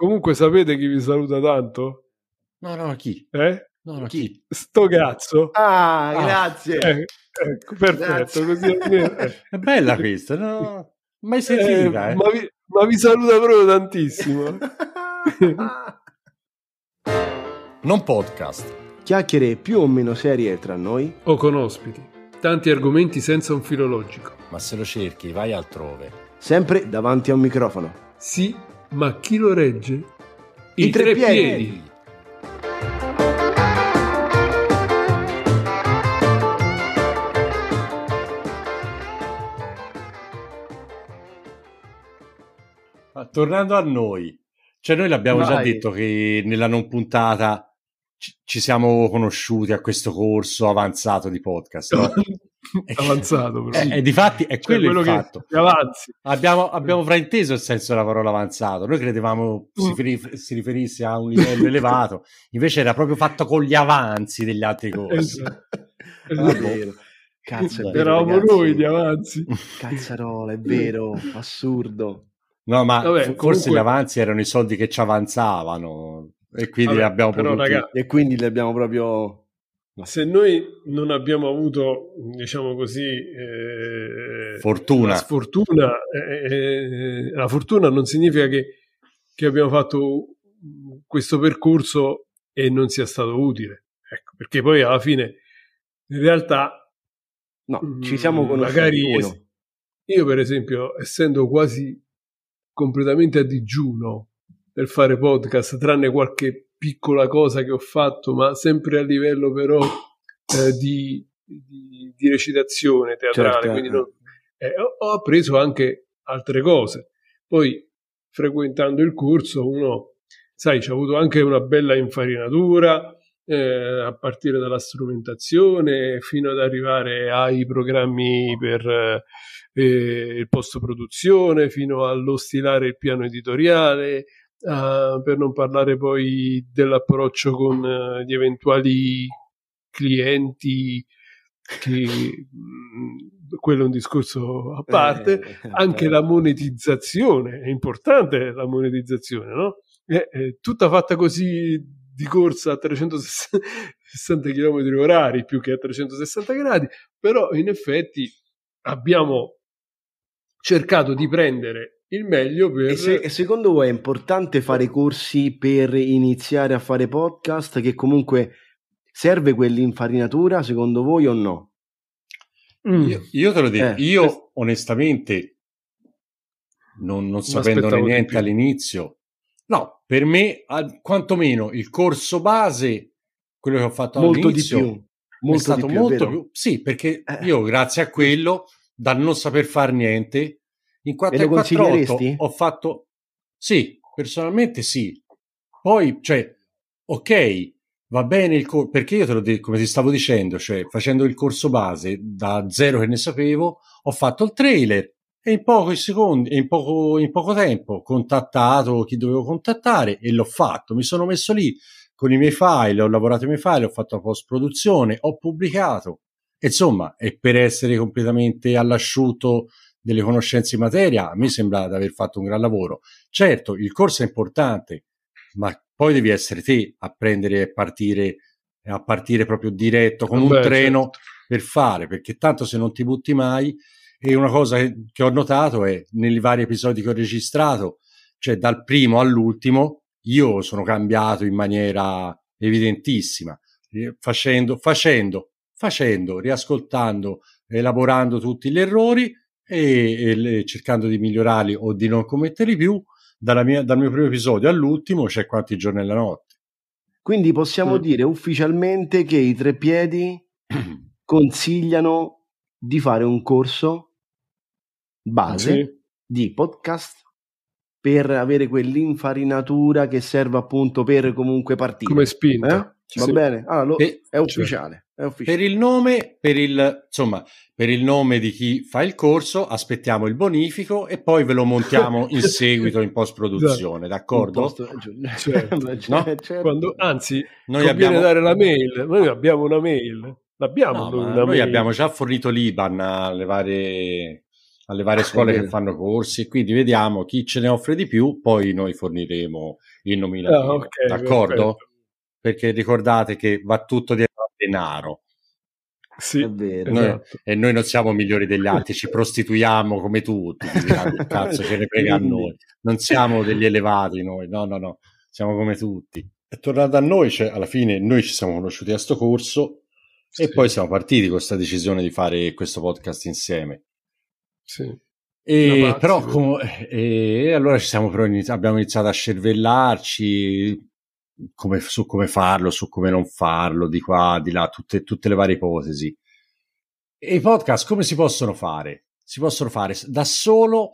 comunque sapete chi vi saluta tanto? No, no, chi? Eh? No, no, Chi? Sto cazzo. Ah, grazie. Eh, ecco, perfetto, Grazie. così eh. È bella questa, no? Mai Eh, sentita, eh? ma, vi, ma vi saluta proprio tantissimo. Non podcast. Chiacchiere più o meno serie tra noi. O con ospiti. Tanti argomenti senza un filologico. Ma se lo cerchi, vai altrove. Sempre davanti a un microfono. Sì, ma chi lo regge? I tre piedi. Ma tornando a noi, cioè noi l'abbiamo già Vai. detto che nella non puntata ci, ci siamo conosciuti a questo corso avanzato di podcast. no? Avanzato, però. Eh, eh, difatti è Cioè, quello, il che fatto. che avanzi. Abbiamo, abbiamo frainteso il senso della parola avanzato. Noi credevamo si, Mm. feri- si riferisse a un livello elevato, invece era proprio fatto con gli avanzi degli altri corsi. Esatto. Esatto. vero. Cazzo, è Dai. vero, Eravamo ragazzi. noi di avanzi. Cazzarola, è vero, assurdo. No, ma Vabbè, fo- forse comunque- gli avanzi erano i soldi che ci avanzavano e quindi Vabbè, abbiamo però, potuti... raga, E quindi li abbiamo proprio... se noi non abbiamo avuto, diciamo così, eh, Fortuna. la sfortuna, eh, eh, la fortuna non significa che, che abbiamo fatto questo percorso e non sia stato utile. Ecco, perché poi alla fine, in realtà, No, ci siamo mm, conosciuti. magari es- io, per esempio, essendo quasi completamente a digiuno nel fare podcast, tranne qualche piccola cosa che ho fatto, ma sempre a livello però eh, di, di- di recitazione teatrale, Certo, quindi eh. non- eh, ho, appreso anche altre cose. Poi, frequentando il corso, uno, sai, ci ha avuto anche una bella infarinatura, eh, a partire dalla strumentazione fino ad arrivare ai programmi per eh, il post produzione, fino allo stilare il piano editoriale, ah, per non parlare poi dell'approccio con eh, gli eventuali clienti, che mh, quello è un discorso a parte Eh, anche eh, la monetizzazione, è importante la monetizzazione, no? È, è tutta fatta così di corsa a 360 km orari più che a 360 gradi, però in effetti abbiamo cercato di prendere il meglio per... E, se- secondo voi è importante fare corsi per iniziare a fare podcast? Che comunque serve quell'infarinatura, secondo voi o no? Mm. Io, io te lo dico, Eh, io questo- onestamente, non, non sapendone di niente più. all'inizio, no, per me, al- quantomeno il corso base, quello che ho fatto Molto di all'inizio, più. è Molto stato di più, è molto vero? più. Sì, perché Eh. io, grazie a quello, dal non saper fare niente, in 4 E e lo 4 consiglieresti? ho fatto. Sì, personalmente sì. Poi, cioè, ok, va bene il corso, perché io te lo dico, come ti stavo dicendo, cioè, facendo il corso base da zero che ne sapevo, ho fatto il trailer e in pochi secondi, in poco, in poco tempo, ho contattato chi dovevo contattare e l'ho fatto. Mi sono messo lì con i miei file, ho lavorato i miei file, ho fatto la post produzione, ho pubblicato. Insomma, e per essere completamente all'asciutto delle conoscenze in materia, a me sembra di aver fatto un gran lavoro. Certo, il corso è importante, ma poi devi essere te a prendere e partire, a partire proprio diretto come un Vabbè, treno certo. per fare, perché tanto se non ti butti mai. E una cosa che, che ho notato è nei vari episodi che ho registrato, cioè dal primo all'ultimo, io sono cambiato in maniera evidentissima, eh, facendo, facendo, facendo, riascoltando, elaborando tutti gli errori e, e le- cercando di migliorarli o di non commetterli più. Dalla mia- dal mio primo episodio all'ultimo c'è quanti giorni nella notte. Quindi possiamo Mm. dire ufficialmente che i tre piedi consigliano di fare un corso base Sì. di podcast per avere quell'infarinatura che serve appunto per comunque partire. Come spinta. Eh? Va Sì. bene? Allora, lo- E- è ufficiale. Per il nome, per il, insomma, per il nome di chi fa il corso, aspettiamo il bonifico e poi ve lo montiamo in seguito in post produzione, d'accordo? Un posto- Certo. No? certo. Quando, anzi, Noi abbiamo, dare la mail. Noi abbiamo una mail. L'abbiamo no, noi noi mail. abbiamo già fornito l'IBAN alle varie, alle varie scuole che fanno corsi, quindi vediamo chi ce ne offre di più, poi noi forniremo il nominativo, ah, okay, d'accordo? Perfetto. Perché ricordate che va tutto dietro al denaro. Sì, vero, noi, esatto. E noi non siamo migliori degli altri, ci prostituiamo come tutti, che cazzo ce ne frega a noi. Non siamo degli elevati noi, no, no, no, siamo come tutti. È tornato a noi, cioè, alla fine noi ci siamo conosciuti a sto corso sì. e poi siamo partiti con questa decisione di fare questo podcast insieme. Sì. E, però come, e allora ci siamo però inizi- abbiamo iniziato a cervellarci come, su come farlo, su come non farlo, di qua, di là, tutte, tutte le varie ipotesi. E i podcast come si possono fare? Si possono fare da solo,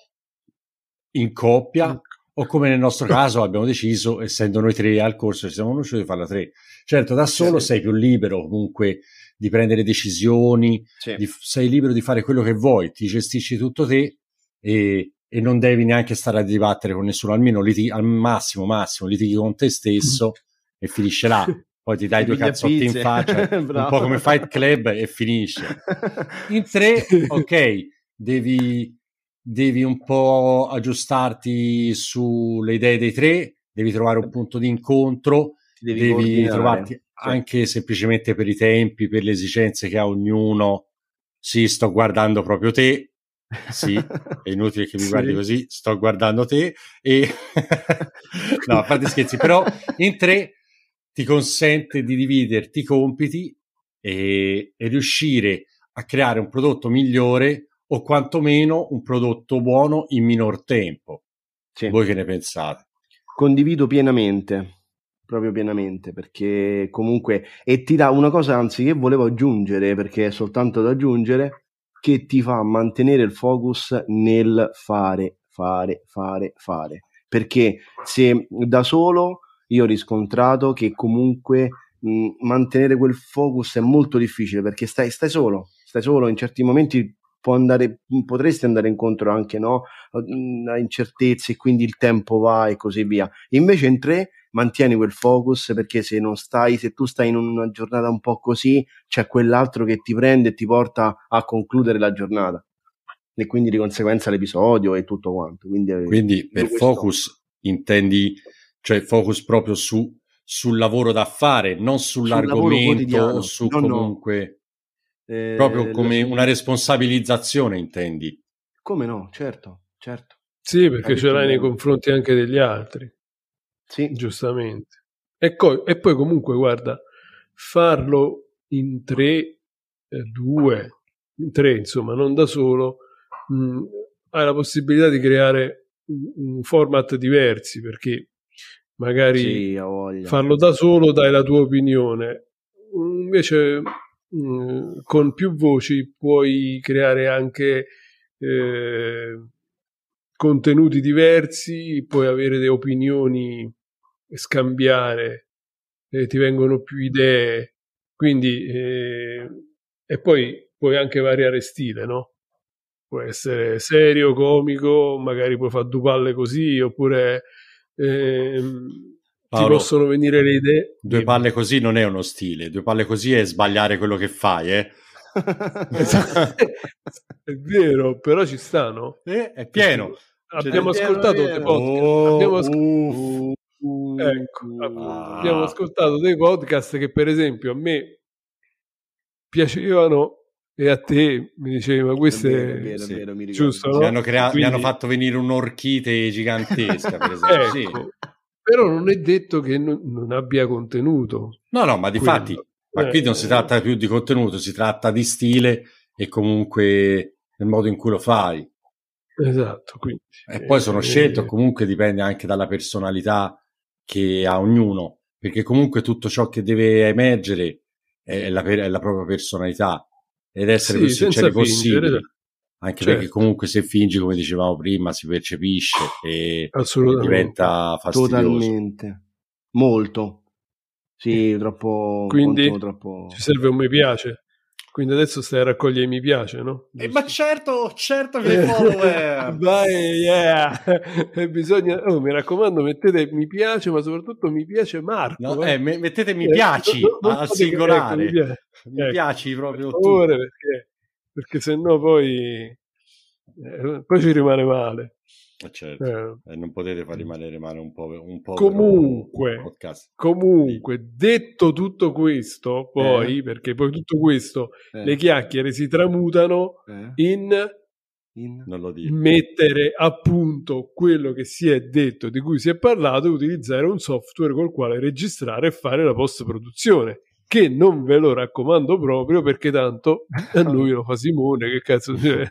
in coppia, o come nel nostro caso abbiamo deciso, essendo noi tre al corso, ci siamo conosciuti di farla tre. Certo, da solo sì. sei più libero comunque di prendere decisioni, sì. di, sei libero di fare quello che vuoi, ti gestisci tutto te e, e non devi neanche stare a dibattere con nessuno, almeno litighi, al massimo, massimo, litighi con te stesso e finisce là. Poi ti dai due cazzotti in faccia, un po' come Fight Club e finisce. In tre, ok, devi, devi un po' aggiustarti sulle idee dei tre, devi trovare un punto di incontro, devi, devi trovarti sì. anche semplicemente per i tempi, per le esigenze che ha ognuno. Sì, sto guardando proprio te, sì, è inutile che mi guardi sì. così, sto guardando te e no, a parte scherzi, però in tre ti consente di dividerti i compiti e, e riuscire a creare un prodotto migliore o quantomeno un prodotto buono in minor tempo. Sì. Voi che ne pensate? Condivido pienamente, proprio pienamente, perché comunque e ti dà una cosa anzi che volevo aggiungere, perché è soltanto da aggiungere, che ti fa mantenere il focus nel fare, fare, fare, fare. Perché se da solo io ho riscontrato che comunque mh, mantenere quel focus è molto difficile perché stai, stai solo, stai solo in certi momenti andare, potresti andare incontro anche no, a incertezze e quindi il tempo va e così via. Invece in tre mantieni quel focus perché se non stai, se tu stai in una giornata un po' così, c'è quell'altro che ti prende e ti porta a concludere la giornata. E quindi di conseguenza l'episodio e tutto quanto. Quindi, quindi per questo... focus intendi, cioè focus proprio su, sul lavoro da fare, non sull'argomento o su no, comunque... No. Eh, proprio come una responsabilizzazione intendi. Come no, certo, certo. Sì, perché ce l'hai nei confronti anche degli altri. Sì. Giustamente. E, co- e poi comunque, guarda, farlo in tre, eh, due, in tre, insomma, non da solo, mh, hai la possibilità di creare un, un format diversi perché magari sì, farlo da solo dai la tua opinione, invece mh, con più voci puoi creare anche eh, contenuti diversi, puoi avere delle opinioni scambiare, eh, ti vengono più idee, quindi eh, e poi puoi anche variare stile, no? Può essere serio, comico, magari puoi fare due palle così, oppure eh, ti possono venire le idee. Due palle così non è uno stile, due palle così è sbagliare quello che fai, eh? è vero, però ci stanno. Eh, è pieno. Abbiamo ascoltato dei podcast. Oh, abbiamo ascoltato. Ecco, ah. abbiamo ascoltato dei podcast che per esempio a me piacevano e a te mi dicevi ma questo è, vero, è, vero, sì. giusto no? mi, hanno crea- Quindi... mi hanno fatto venire un'orchite gigantesca per esempio ecco, sì. Però non è detto che non, non abbia contenuto no no ma di fatti ma qui non si eh. tratta più di contenuto si tratta di stile e comunque del modo in cui lo fai esatto quindi, e poi sono eh, scelto comunque dipende anche dalla personalità che ha ognuno, perché comunque tutto ciò che deve emergere è la, è la propria personalità ed essere sì, più sinceri possibile. Anche certo. perché comunque se fingi, come dicevamo prima, si percepisce e, diventa fastidioso. Totalmente. Molto. Sì, troppo... Quindi troppo... ci serve un mi piace. Quindi adesso stai a raccogliere i mi piace, no? Eh, ma certo, certo che follower! Vai, yeah! Bisogna, oh, mi raccomando, mettete mi piace, ma soprattutto mi piace Marco. No, eh. Eh, mettete mi piaci eh, al singolare. Ecco, mi, piaci, mi ecco, proprio per favore, perché, perché se no poi... eh, poi ci rimane male. Eh, certo. Eh. Eh, non potete far rimanere male un po', un po comunque, comunque, detto tutto questo, poi, Eh. perché poi tutto questo, Eh, le chiacchiere si tramutano in in- Non lo dico. mettere a punto quello che si è detto, di cui si è parlato, e utilizzare un software col quale registrare e fare la post-produzione. Che non ve lo raccomando proprio perché tanto a noi lo fa Simone. Che cazzo, cioè,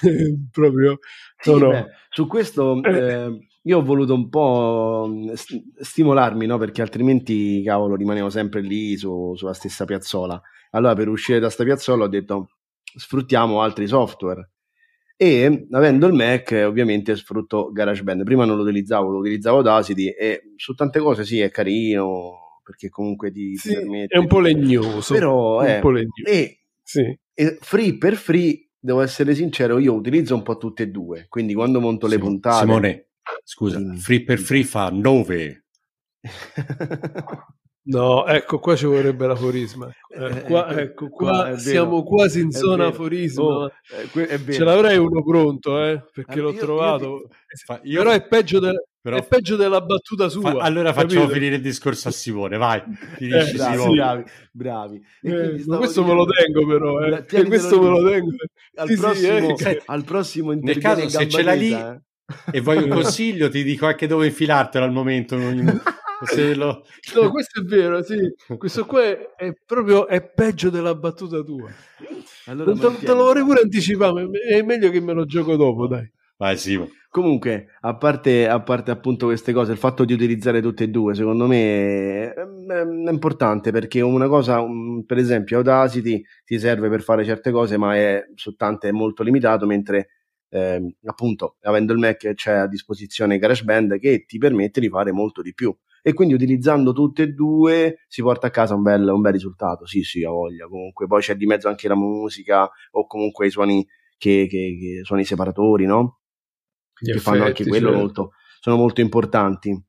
proprio Sì, no, no. beh, su questo eh, io ho voluto un po' st- stimolarmi, no? Perché altrimenti, cavolo, rimanevo sempre lì su- sulla stessa piazzola. Allora, per uscire da sta piazzola ho detto sfruttiamo altri software. E avendo il Mac, ovviamente sfrutto GarageBand. Prima non lo utilizzavo, lo utilizzavo Audacity e su tante cose sì, è carino perché comunque ti, ti Sì, permette è un po' di- legnoso. Però un è- po' legnoso. E Sì. e free per free, devo essere sincero, io utilizzo un po' tutte e due. Quindi quando monto le Simo- puntate. Simone, scusa, free per free fa 9. No, ecco, qua ci vorrebbe l'aforisma. Eh, Eh, qua, ecco, ecco, qua vero. siamo quasi in zona vero. aforisma. Oh, eh. Ce l'avrei uno pronto, eh, perché Ah, l'ho io- io trovato. Fa- io- Però, è peggio, de- però- è peggio della battuta sua. fa- allora facciamo capito? finire il discorso a Simone, vai. Eh, Finisci, bravi, Simone. bravi, bravi. Eh, questo me lo dicendo- tengo però, eh. Bra- Eh, tienitelo questo me lo tengo. Al Sì, sì, prossimo, eh. al prossimo Nel caso, se ce l'hai lì- eh. E vuoi un consiglio, ti dico anche dove infilartelo al momento. lo- No, questo è vero, sì. Questo qua è, è proprio è peggio della battuta tua. Allora, te, te lo vorrei pure anticipare, è meglio che me lo gioco dopo, dai. Vai, Simo. Comunque, a parte, a parte appunto queste cose, il fatto di utilizzare tutte e due, secondo me è, è importante perché una cosa, um, per esempio, Audacity ti serve per fare certe cose, ma è su tante è molto limitato, mentre ehm, appunto, avendo il Mac c'è a disposizione GarageBand che ti permette di fare molto di più. E quindi utilizzando tutte e due si porta a casa un bel, un bel risultato. Sì, sì, ha voglia. Comunque, poi c'è di mezzo anche la musica o comunque i suoni che, che, che suoni separatori, no? Che fanno anche effetti, quello cioè. molto, sono molto importanti.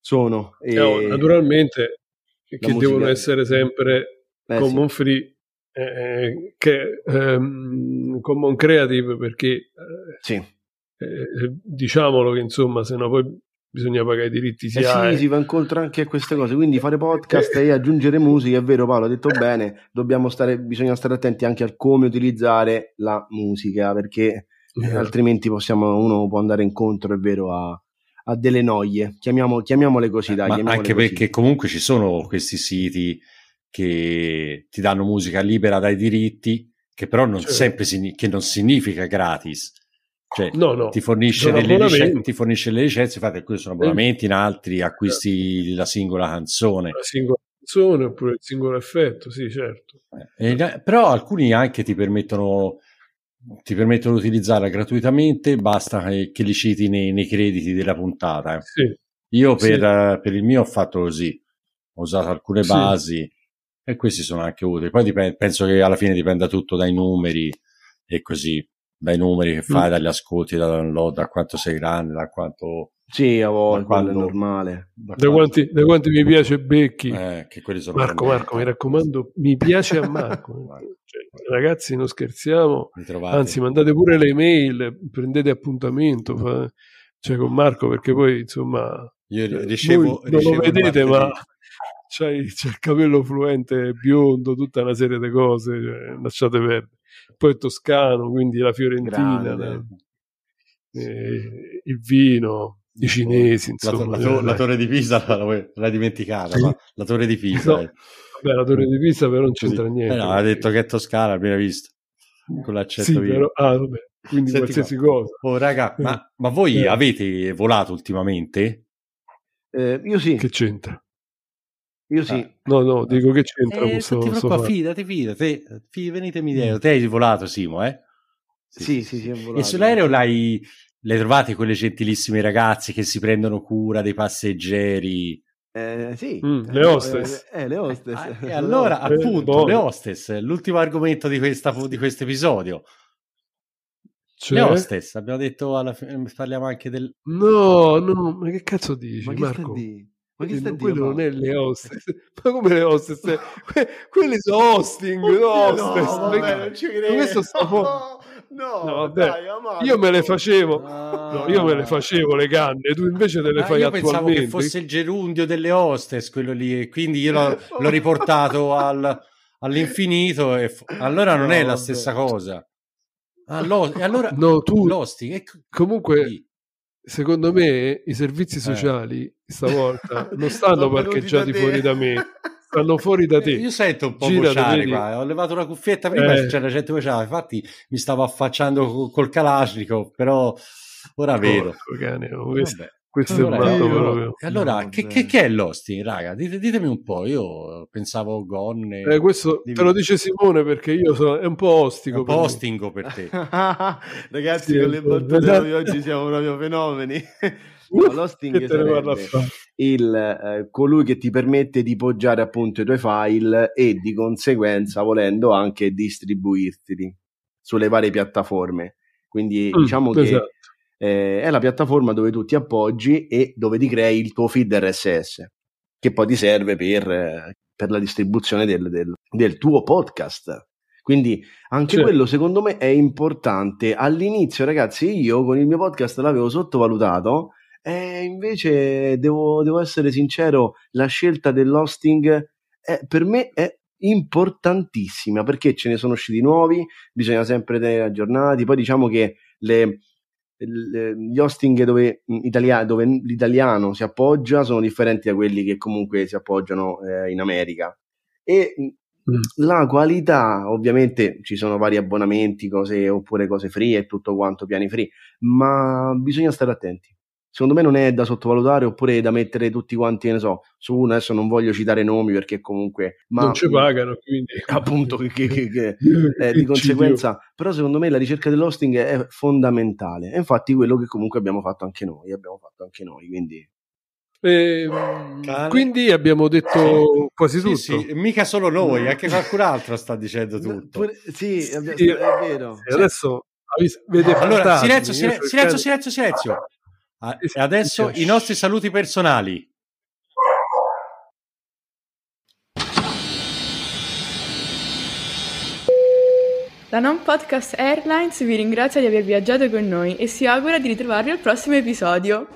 Sono e, No, naturalmente che musica- devono essere sempre eh, common free eh, che ehm, common creative perché eh, sì. eh, diciamolo che insomma se no poi bisogna pagare i diritti Eh sia sì, si va incontro anche a queste cose, quindi fare podcast e aggiungere musica, è vero Paolo, ha detto bene, dobbiamo stare, bisogna stare attenti anche al come utilizzare la musica, perché eh, altrimenti possiamo, uno può andare incontro, è vero, a, a delle noie, Chiamiamo, chiamiamole così, dai, Ma chiamiamole anche così. perché comunque ci sono questi siti che ti danno musica libera dai diritti, che però non Certo. sempre signi- che non significa gratis. Cioè, no no ti fornisce, delle licenze, ti fornisce le licenze, infatti alcuni sono abbonamenti, in altri acquisti la singola canzone. la singola canzone oppure il singolo effetto sì certo Eh, però alcuni anche ti permettono, ti permettono di utilizzarla gratuitamente, basta che, che li citi nei, nei crediti della puntata. eh. sì Io Sì. per, eh, per il mio ho fatto così, ho usato alcune Sì. basi e questi sono anche utili. Poi dipende- penso che alla fine dipenda tutto dai numeri e così, dai numeri che fai, Mm. dagli ascolti, da download, da quanto sei grande, da quanto... Sì, a Da quello è quando- normale. Da, da quanti, da quanti mi piace Becchi? Eh, che quelli sono Marco Marco mi raccomando mi piace a Marco. Cioè, ragazzi non scherziamo. Anzi, mandate pure le mail, prendete appuntamento fa- cioè, con Marco, perché poi insomma io eh, ricevo, non ricevo lo vedete, ma c'è il capello fluente biondo, tutta una serie di cose, cioè, lasciate perdere. Poi è toscano, quindi la fiorentina, eh, il vino, i cinesi, La, insomma. la, to- eh, la torre di Pisa la- la- l'hai dimenticata, ma la torre di Pisa. No, eh. Vabbè, la torre di Pisa però non c'entra niente. Eh no, ha detto che è toscana, l'abbiamo visto. Con l'accento sì, però, ah, vabbè, quindi Senti qualsiasi cosa. Oh, raga, ma, ma voi Eh. avete volato ultimamente? Eh, io sì, Che c'entra? io sì. Ah. No, no, dico che c'entra Eh, questo, ti questo preoccupare, fatto. fidati, fidati. Fi- venitemi dietro. Te hai volato, Simo, eh? Sì, sì, sì, è volato. E sull'aereo l'hai, le trovate quelle gentilissime ragazze che si prendono cura dei passeggeri? Eh, sì. Mm, Eh, le hostess. Eh, eh, le hostess. Sono e allora, Eh, appunto, le hostess, l'ultimo argomento di questa di questo episodio. Cioè? Le hostess, abbiamo detto, alla fine, parliamo anche del... No, no, ma che cazzo dici, Ma che Marco? sta di? Ma che Eh, sta no, quello non è le hostess. Ma come le hostess? Que- quelli sono hosting, no no, hostess. vabbè, Perché- non ci ma questo sta fuori. No, No, vabbè. dai, Amato. Io me le facevo. Ah. No, io me le facevo le canne, tu invece te le Ah, fai io pensavo attualmente. che fosse il gerundio delle hostess quello lì, e quindi io l'ho, l'ho riportato al- all'infinito. E f- allora non No, è la vabbè. stessa cosa. Ah, lo- e allora No, tu l'hosting è comunque sì. secondo me i servizi Eh. sociali stavolta non stanno parcheggiati fuori da me, stanno fuori da te. Eh, Io sento un po' vedi? qua. Ho levato una cuffietta prima Eh. c'era gente vociare. Infatti mi stavo affacciando co- col Kalashnikov, però ora vedo. Porco cane, oh, questo. Questo Allora, è io- proprio. E allora, No, che, che- che è l'hosting, raga? Dite- ditemi un po'. Io pensavo gonne. Eh, questo Dimmi. te lo dice Simone perché io sono, è un po' È ostico. un per po' ostingo per te. Ragazzi, Sì, con le battute di oggi siamo proprio fenomeni. No, l'hosting Che fare? il, eh, colui che ti permette di poggiare appunto i tuoi file e di conseguenza, volendo, anche distribuirteli sulle varie piattaforme. Quindi Mm, diciamo che esatto. Eh, è la piattaforma dove tu ti appoggi e dove ti crei il tuo feed RSS, che poi ti serve per, eh, per la distribuzione del, del- del tuo podcast. Quindi anche Certo. quello secondo me è importante. All'inizio, ragazzi, io con il mio podcast l'avevo sottovalutato. E invece devo, devo essere sincero, la scelta dell'hosting è- per me è importantissima perché ce ne sono usciti nuovi, bisogna sempre tenere aggiornati. Poi diciamo che le- gli hosting dove, mh, italia- dove l'italiano si appoggia sono differenti da quelli che comunque si appoggiano eh, in America. E mh, Mm. la qualità, ovviamente ci sono vari abbonamenti, cose oppure cose free e tutto quanto, piani free, ma bisogna stare attenti. Secondo me non è da sottovalutare oppure da mettere tutti quanti, ne so, su uno. Adesso non voglio citare nomi perché comunque. Ma, non ci pagano, quindi. Appunto, che, che- che- eh, di conseguenza, però secondo me la ricerca dell'hosting è fondamentale. E infatti quello che comunque abbiamo fatto anche noi, abbiamo fatto anche noi, quindi Cane. quindi abbiamo detto quasi Sì, tutto. sì, mica solo noi, anche qualcun altro sta dicendo tutto. Pure- sì, Sì, è vero. sì, adesso Allora, silenzio, silenzio, silenzio, silenzio. Ah, E adesso i nostri saluti personali. La Non Podcast Airlines vi ringrazia di aver viaggiato con noi e si augura di ritrovarvi al prossimo episodio.